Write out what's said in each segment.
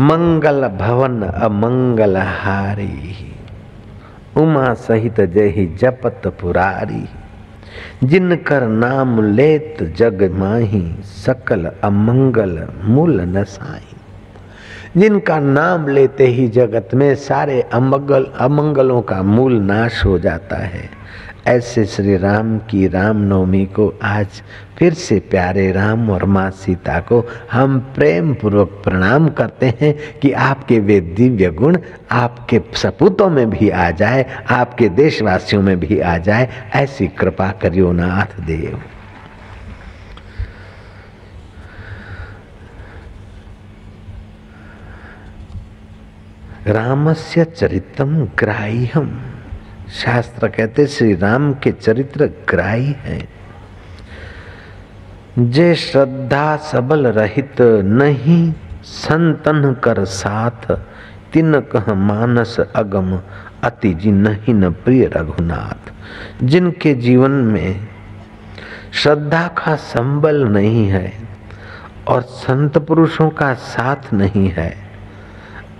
मंगल भवन अमंगल हारी। उमा सहित जय जपत पुरारी। जिन कर नाम लेत जग माही, सकल अमंगल मूल नसाई जिनका नाम लेते ही जगत में सारे अमंगल अमंगलों का मूल नाश हो जाता है। ऐसे श्री राम की रामनवमी को आज फिर से प्यारे राम और माँ सीता को हम प्रेम पूर्वक प्रणाम करते हैं कि आपके वे दिव्य गुण आपके सपूतों में भी आ जाए, आपके देशवासियों में भी आ जाए, ऐसी कृपा करियो नाथ देव। रामस्य चरितम ग्राह्यम। शास्त्र कहते श्री राम के चरित्र ग्राही हैं। जे श्रद्धा सबल रहित नहीं, संतन कर साथ, तिन कह मानस अगम, अति जी नहीं न प्रिय रघुनाथ। जिनके जीवन में श्रद्धा का संबल नहीं है और संत पुरुषों का साथ नहीं है,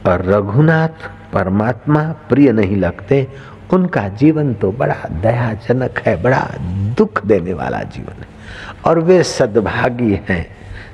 और रघुनाथ परमात्मा प्रिय नहीं लगते उनका जीवन तो बड़ा दयाजनक है, बड़ा दुख देने वाला जीवन है। और वे सद्भागी हैं।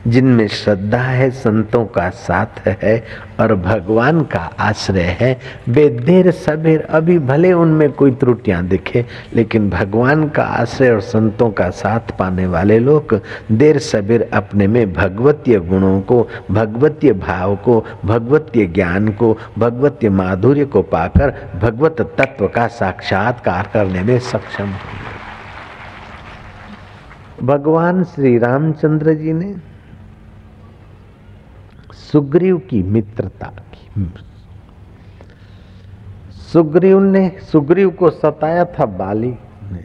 जिनमें श्रद्धा है, संतों का साथ है और भगवान का आश्रय है। वे देर सबेर अभी भले उनमें कोई त्रुटियाँ दिखे, लेकिन भगवान का आश्रय और संतों का साथ पाने वाले लोग देर सबेर अपने में भगवतीय गुणों को, भगवतीय भाव को, भगवतीय ज्ञान को, भगवतीय माधुर्य को पाकर भगवत तत्व का साक्षात्कार करने में सक्षम होंगे भगवान श्री रामचंद्र जी ने सुग्रीव की मित्रता की। सुग्रीव ने, सुग्रीव को सताया था बाली ने।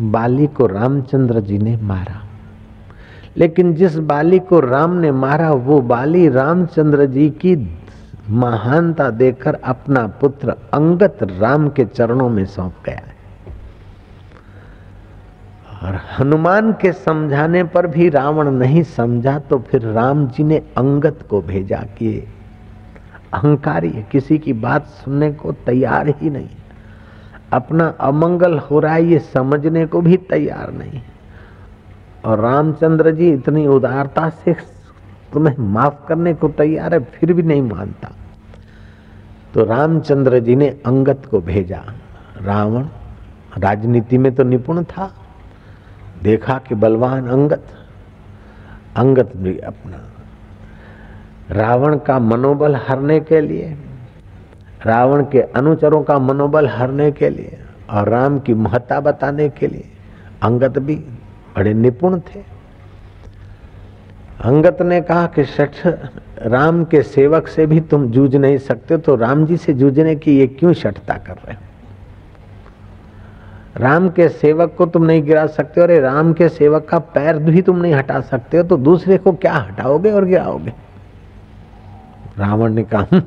बाली को रामचंद्र जी ने मारा। लेकिन जिस बाली को राम ने मारा, वो बाली रामचंद्र जी की महानता देकर अपना पुत्र अंगत राम के चरणों में सौंप गया। है और हनुमान के समझाने पर भी रावण नहीं समझा तो फिर राम जी ने अंगत को भेजा कि अहंकारी किसी की बात सुनने को तैयार ही नहीं अपना अमंगल हो रहा है, ये समझने को भी तैयार नहीं और रामचंद्र जी इतनी उदारता से तुम्हें माफ़ करने को तैयार है, फिर भी नहीं मानता। तो रामचंद्र जी ने अंगत को भेजा। रावण, राजनीति में तो निपुण था देखा कि बलवान अंगत अंगत भी अपना। रावण का मनोबल हरने के लिए, रावण के अनुचरों का मनोबल हरने के लिए और राम की महत्ता बताने के लिए अंगत भी बड़े निपुण थे। अंगत ने कहा कि शठ राम के सेवक से भी तुम जूझ नहीं सकते तो राम जी से जूझने की ये क्यों शठता कर रहे हो? राम के सेवक को तुम नहीं गिरा सकते, और राम के सेवक का पैर भी तुम नहीं हटा सकते हो तो दूसरे को क्या हटाओगे और गिराओगे? रावण ने कहा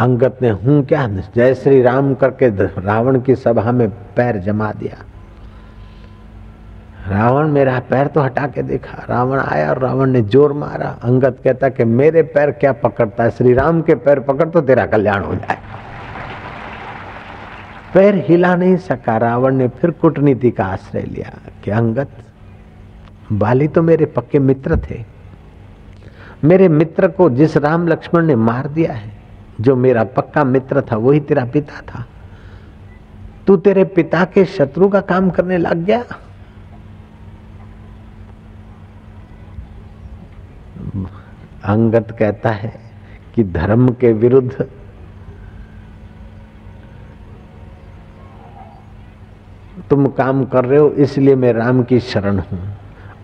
अंगत ने हूँ क्या जय श्री राम करके रावण की सभा में पैर जमा दिया। रावण मेरा पैर तो हटा के देखा। रावण आया और रावण ने ज़ोर मारा। अंगत कहता कि मेरे पैर क्या पकड़ता है? श्री राम के पैर पकड़ तो तेरा कल्याण हो जाए पैर हिला नहीं सका, रावण ने फिर कूटनीति का आश्रय लिया। कि अंगत बाली तो मेरे पक्के मित्र थे। मेरे मित्र को जिस राम लक्ष्मण ने मार दिया है, जो मेरा पक्का मित्र था, वही तेरा पिता था। तू तेरे पिता के शत्रु का काम करने लग गया? अंगत कहता है कि धर्म के विरुद्ध तुम काम कर रहे हो, इसलिए मैं राम की शरण हूँ।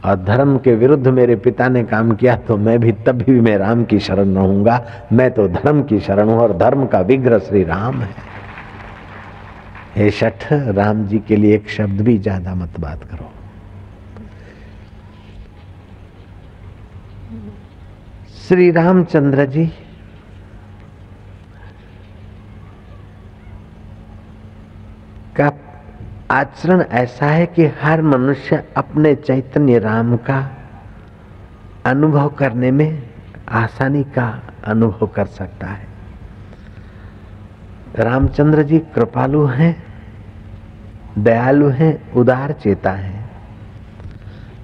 और धर्म के विरुद्ध मेरे पिता ने काम किया तो मैं भी तभी मैं राम की शरण रहूँगा। मैं तो धर्म की शरण हूँ और धर्म का विग्रह श्री राम है। हे शठ, राम जी के लिए एक शब्द भी ज़्यादा मत बात करो। श्री रामचंद्र जी, का आचरण ऐसा है कि हर मनुष्य अपने चैतन्य राम का अनुभव करने में आसानी का अनुभव कर सकता है। रामचंद्र जी कृपालु हैं, दयालु हैं, उदार चेता है।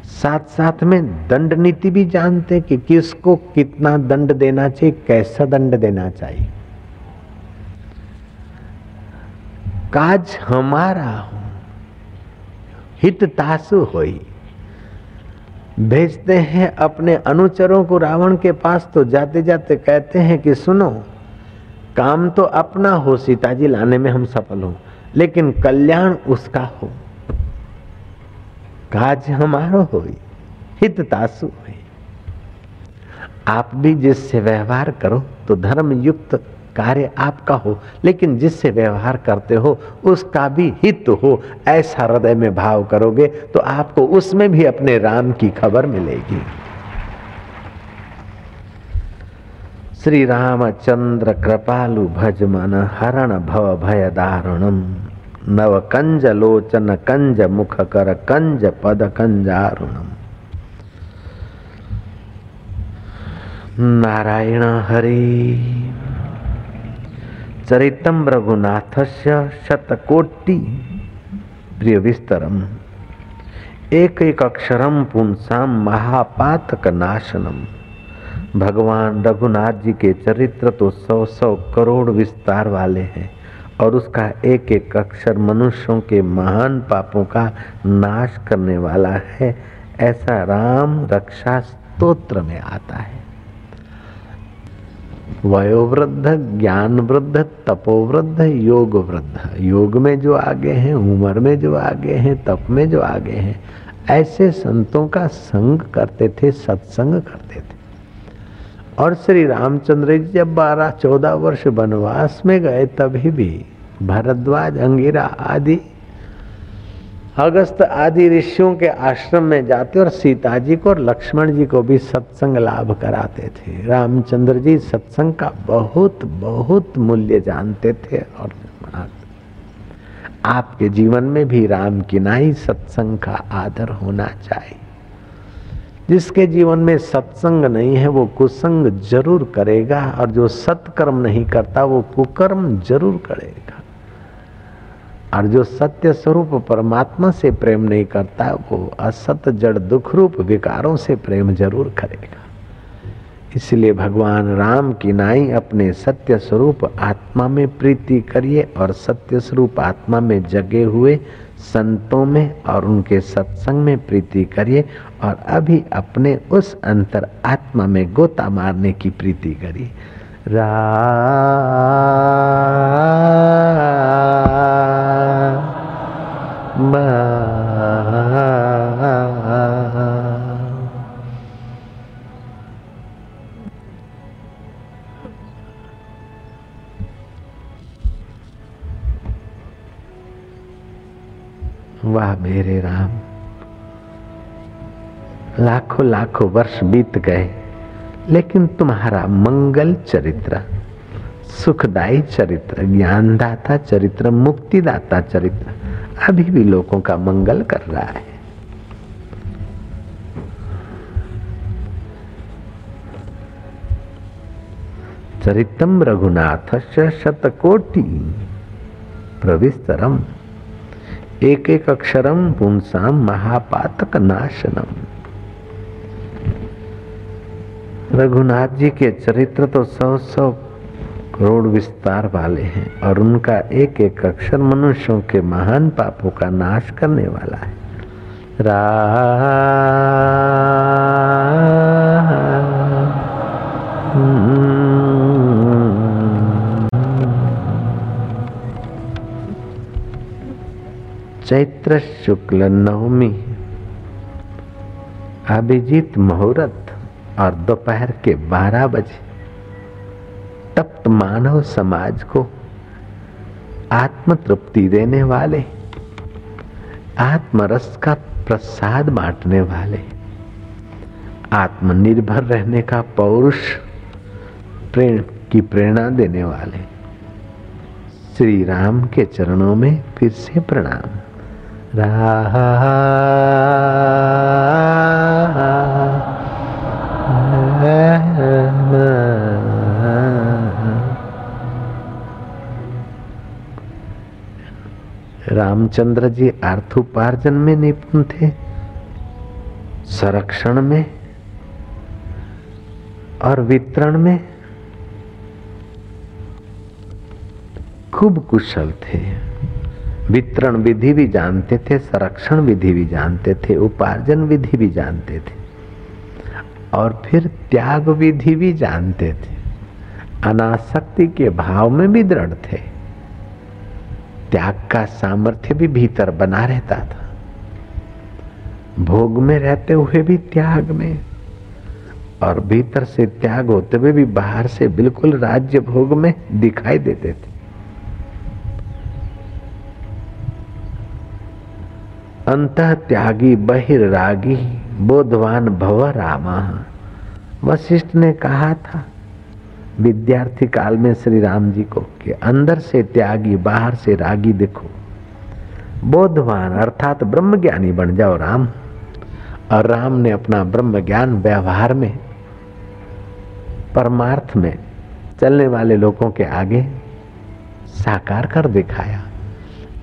साथ साथ में दंड नीति भी जानते कि किसको कितना दंड देना चाहिए, कैसा दंड देना चाहिए। काज हमारा हो हित तासु होई। भेजते हैं अपने अनुचरों को रावण के पास तो जाते जाते कहते हैं कि सुनो, काम तो अपना हो सीता जी लाने में हम सफल हो, लेकिन कल्याण उसका हो। काज हमारो हो हित तासु हो आप भी जिससे व्यवहार करो तो धर्म युक्त कार्य आपका हो, लेकिन जिससे व्यवहार करते हो, उसका भी हित हो। ऐसा हृदय में भाव करोगे तो आपको उसमें भी अपने राम की खबर मिलेगी। श्री रामचंद्र कृपालु भज मन, हरण भव भय दारुणम नव कंज लोचन कंज मुख कर कंज पद कंजारुणम। नारायण हरि। चरितम रघुनाथस्य शतकोटि प्रिय विस्तरम एक एक अक्षरम पुंसाम महापातक नाशनम भगवान रघुनाथ जी के चरित्र तो सौ सौ करोड़ विस्तार वाले हैं और उसका एक एक अक्षर मनुष्यों के महान पापों का नाश करने वाला है, ऐसा राम रक्षा स्तोत्र में आता है। वयोवृद्ध ज्ञान वृद्ध तपोवृद्ध योग वृद्ध योग में जो आगे हैं, उम्र में जो आगे हैं, तप में जो आगे हैं, ऐसे संतों का संग करते थे, सत्संग करते थे। और श्री रामचंद्र जी जब बारह चौदह वर्ष वनवास में गए, तभी भी भरद्वाज, अंगिरा आदि अगस्त आदि ऋषियों के आश्रम में जाते और सीता जी को और लक्ष्मण जी को भी सत्संग लाभ कराते थे। रामचंद्र जी सत्संग का बहुत बहुत मूल्य जानते थे और आपके जीवन में भी राम की नाई सत्संग का आदर होना चाहिए। जिसके जीवन में सत्संग नहीं है, वो कुसंग ज़रूर करेगा और जो सत्कर्म नहीं करता, वो कुकर्म ज़रूर करेगा। और जो सत्य स्वरूप परमात्मा से प्रेम नहीं करता, वो असत जड़ दुख रूप विकारों से प्रेम ज़रूर करेगा। इसलिए भगवान राम की नाई अपने सत्य स्वरूप आत्मा में प्रीति करिए और सत्य स्वरूप आत्मा में जगे हुए संतों में और उनके सत्संग में प्रीति करिए और अभी अपने उस अंतर आत्मा में गोता मारने की प्रीति करिए। रा वाह मेरे राम, लाखों लाखों वर्ष बीत गए, लेकिन तुम्हारा मंगल चरित्र सुखदायी चरित्र, ज्ञानदाता चरित्र, मुक्तिदाता चरित्र अभी भी लोगों का मंगल कर रहा है। चरितम रघुनाथ शतकोटि प्रविस्तरम। एक एक अक्षरम पुंसाम महापातक नाशनम। रघुनाथ जी के चरित्र तो सौ सौ करोड़ विस्तार वाले हैं और उनका एक एक अक्षर मनुष्यों के महान पापों का नाश करने वाला है। चैत्र शुक्ल नवमी। अभिजीत मुहूर्त और दोपहर के 12 बजे। तप्त मानव समाज को आत्म तृप्ति देने वाले, आत्मरस का प्रसाद बांटने वाले, आत्मनिर्भर रहने का पौरुष प्रेम की प्रेरणा देने वाले श्री राम के चरणों में फिर से प्रणाम। रहा रामचंद्र जी अर्थोपार्जन में निपुण थे। संरक्षण में और वितरण में खूब कुशल थे। वितरण विधि भी जानते थे, संरक्षण विधि भी जानते थे, उपार्जन विधि भी जानते थे। और फिर त्याग विधि भी जानते थे। अनासक्ति के भाव में भी दृढ़ थे। त्याग का सामर्थ्य भी भीतर बना रहता था। भोग में रहते हुए भी त्याग में और भीतर से त्याग होते हुए भी बाहर से बिल्कुल राज्य भोग में दिखाई देते थे। अंत त्यागी, बहिर्रागी, बोधवान भव रामा, वशिष्ठ ने कहा था विद्यार्थी काल में श्री राम जी को कि अंदर से त्यागी, बाहर से रागी देखो। बोधवान अर्थात ब्रह्म ज्ञानी बन जाओ राम। और राम ने अपना ब्रह्म ज्ञान व्यवहार में, परमार्थ में चलने वाले लोगों के आगे साकार कर दिखाया।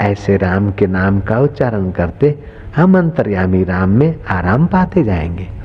ऐसे राम के नाम का उच्चारण करते हम अंतर्यामी राम में आराम पाते जाएँगे।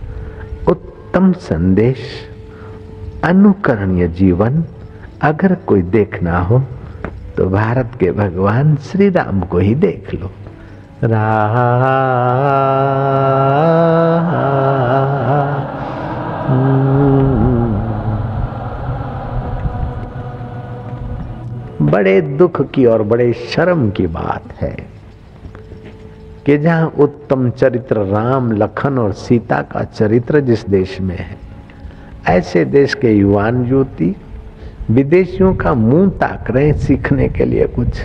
उत्तम संदेश, अनुकरणीय जीवन, अगर कोई देखना हो तो भारत के भगवान श्री राम को ही देख लो। रा बड़े दुख की और बड़े शर्म की बात है। कि जहाँ उत्तम चरित्र राम, लखन और सीता का चरित्र जिस देश में है, ऐसे देश के युवान युवती विदेशियों का मुँह ताक रहे सीखने के लिए कुछ।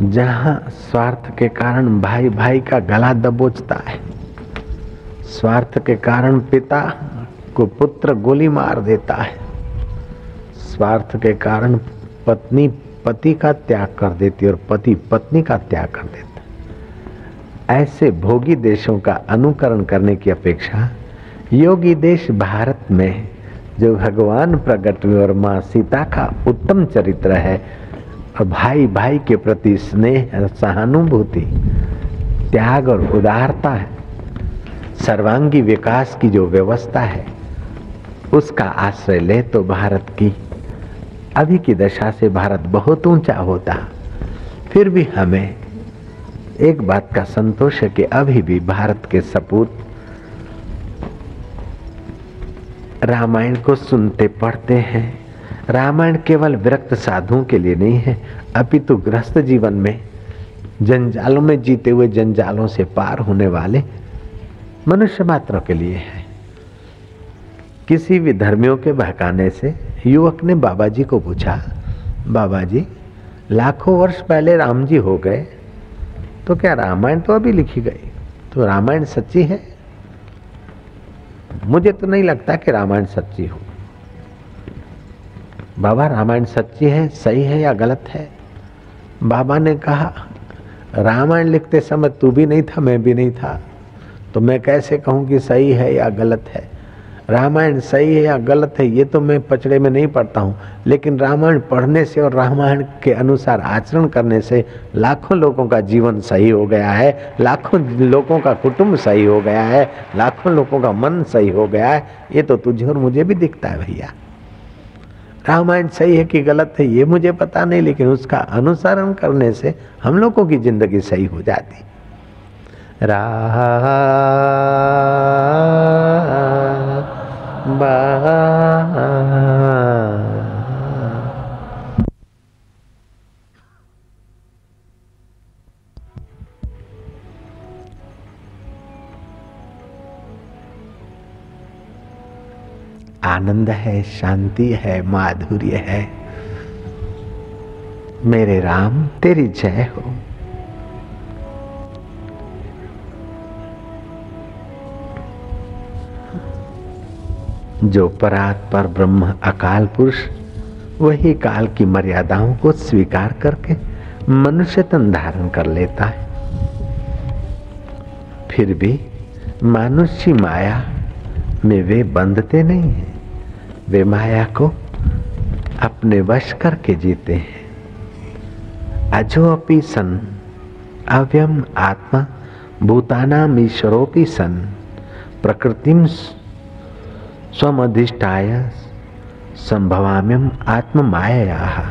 जहाँ स्वार्थ के कारण भाई भाई का गला दबोचता है, स्वार्थ के कारण पिता को पुत्र गोली मार देता है, स्वार्थ के कारण पत्नी पति का त्याग कर देती और पति पत्नी का त्याग कर देता। ऐसे भोगी देशों का अनुकरण करने की अपेक्षा योगी देश भारत में, जो भगवान प्रकट हुए और माँ सीता का उत्तम चरित्र है, और भाई भाई के प्रति स्नेह सहानुभूति, त्याग और उदारता है, सर्वांगी विकास की जो व्यवस्था है, उसका आश्रय ले तो भारत की अभी की दशा से भारत बहुत ऊँचा होता। फिर भी हमें एक बात का संतोष है कि अभी भी भारत के सपूत रामायण को सुनते पढ़ते हैं। रामायण केवल विरक्त साधुओं के लिए नहीं है, अपितु ग्रस्त जीवन में जंजालों में जीते हुए जंजालों से पार होने वाले मनुष्य मात्र के लिए है। किसी भी धर्मियों के बहकाने से युवक ने बाबा जी को पूछा बाबा जी लाखों वर्ष पहले राम जी हो गए तो क्या रामायण तो अभी लिखी गई? तो रामायण सच्ची है? मुझे तो नहीं लगता कि रामायण सच्ची हो। बाबा, रामायण सच्ची है, सही है या गलत है? बाबा ने कहा, रामायण लिखते समय तू भी नहीं था, मैं भी नहीं था तो मैं कैसे कहूँ कि सही है या गलत है? रामायण सही है या गलत है, ये तो मैं पचड़े में नहीं पढ़ता हूँ। लेकिन रामायण पढ़ने से और रामायण के अनुसार आचरण करने से लाखों लोगों का जीवन सही हो गया है, लाखों लोगों का कुटुंब सही हो गया है, लाखों लोगों का मन सही हो गया है। ये तो तुझे और मुझे भी दिखता है भैया। रामायण सही है कि गलत है, ये मुझे पता नहीं, लेकिन उसका अनुसरण करने से हम लोगों की ज़िंदगी सही हो जाती। रा आनंद है शांति है माधुर्य है। मेरे राम तेरी जय हो। जो परात पर ब्रह्म अकाल पुरुष, वही काल की मर्यादाओं को स्वीकार करके मनुष्य तन धारण कर लेता है। फिर भी मानुष्य माया में वे बंधते नहीं हैं। वे माया को अपने वश करके जीते हैं। अजो अपी सन, अव्यम आत्मा, भूतानाम ईश्वरोपी सन, प्रकृतिम स्वमधिष्ठाय संभवाम्यम आत्म माया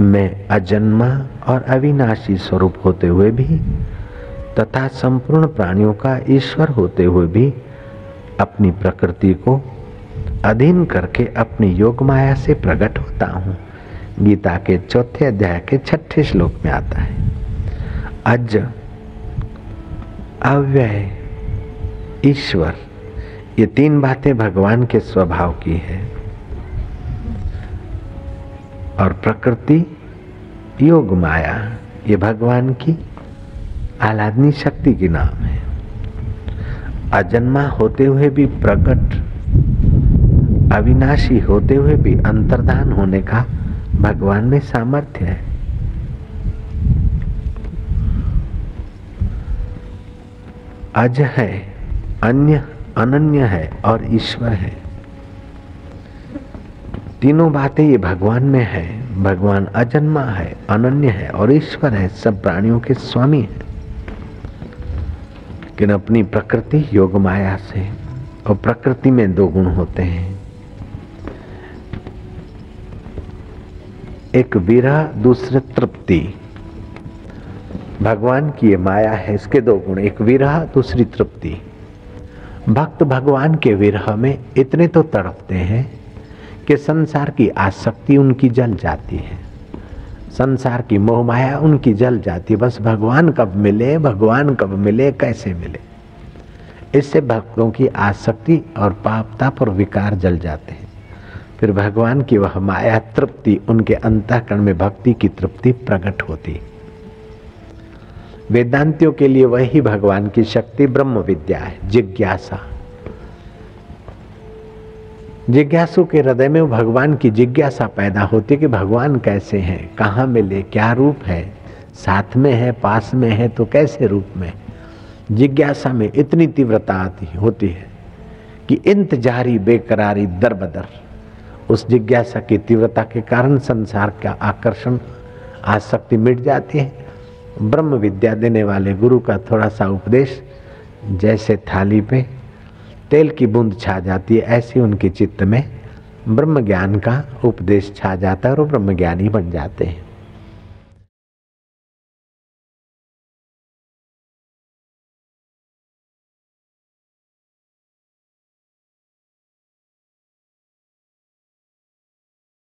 मैं अजन्मा और अविनाशी स्वरूप होते हुए भी तथा संपूर्ण प्राणियों का ईश्वर होते हुए भी अपनी प्रकृति को अधीन करके अपनी योग माया से प्रकट होता हूँ। गीता के चौथे अध्याय के छठे श्लोक में आता है। अज अव्यय ईश्वर। ये तीन बातें भगवान के स्वभाव की है। और प्रकृति, योग माया, ये भगवान की आलादनी शक्ति की नाम है। अजन्मा होते हुए भी प्रकट, अविनाशी होते हुए भी अंतर्धान होने का भगवान में सामर्थ्य है। अज है, अन्य अनन्य है और ईश्वर है। तीनों बातें ये भगवान में है। भगवान अजन्मा है, अनन्य है और ईश्वर है। सब प्राणियों के स्वामी है। लेकिन अपनी प्रकृति योग माया से और प्रकृति में दो गुण होते हैं। एक विरह दूसरे तृप्ति। भगवान की ये माया है, इसके दो गुण। एक विरह दूसरी तृप्ति। भक्त भगवान के विरह में इतने तो तड़पते हैं कि संसार की आसक्ति उनकी जल जाती है। संसार की मोहमाया उनकी जल जाती है। बस भगवान कब मिले, भगवान कब मिले, कैसे मिले? इससे भक्तों की आसक्ति और पापता पर विकार जल जाते हैं। फिर भगवान की वह माया तृप्ति, उनके अंतःकरण में भक्ति की तृप्ति प्रकट होती। वेदांतियों के लिए वही भगवान की शक्ति ब्रह्म विद्या है, जिज्ञासा। जिज्ञासु के हृदय में भगवान की जिज्ञासा पैदा होती है कि भगवान कैसे हैं, कहाँ मिले, क्या रूप है, साथ में है, पास में है तो कैसे रूप में? जिज्ञासा में इतनी तीव्रता आती होती है कि इंतजारी, बेकरारी दर बदर उस जिज्ञासा की तीव्रता के कारण संसार का आकर्षण, आसक्ति मिट जाती है। ब्रह्म विद्या देने वाले गुरु का थोड़ा सा उपदेश, जैसे थाली पे तेल की बूंद छा जाती है, ऐसी उनके चित्त में ब्रह्म ज्ञान का उपदेश छा जाता है और ब्रह्म ज्ञानी बन जाते हैं।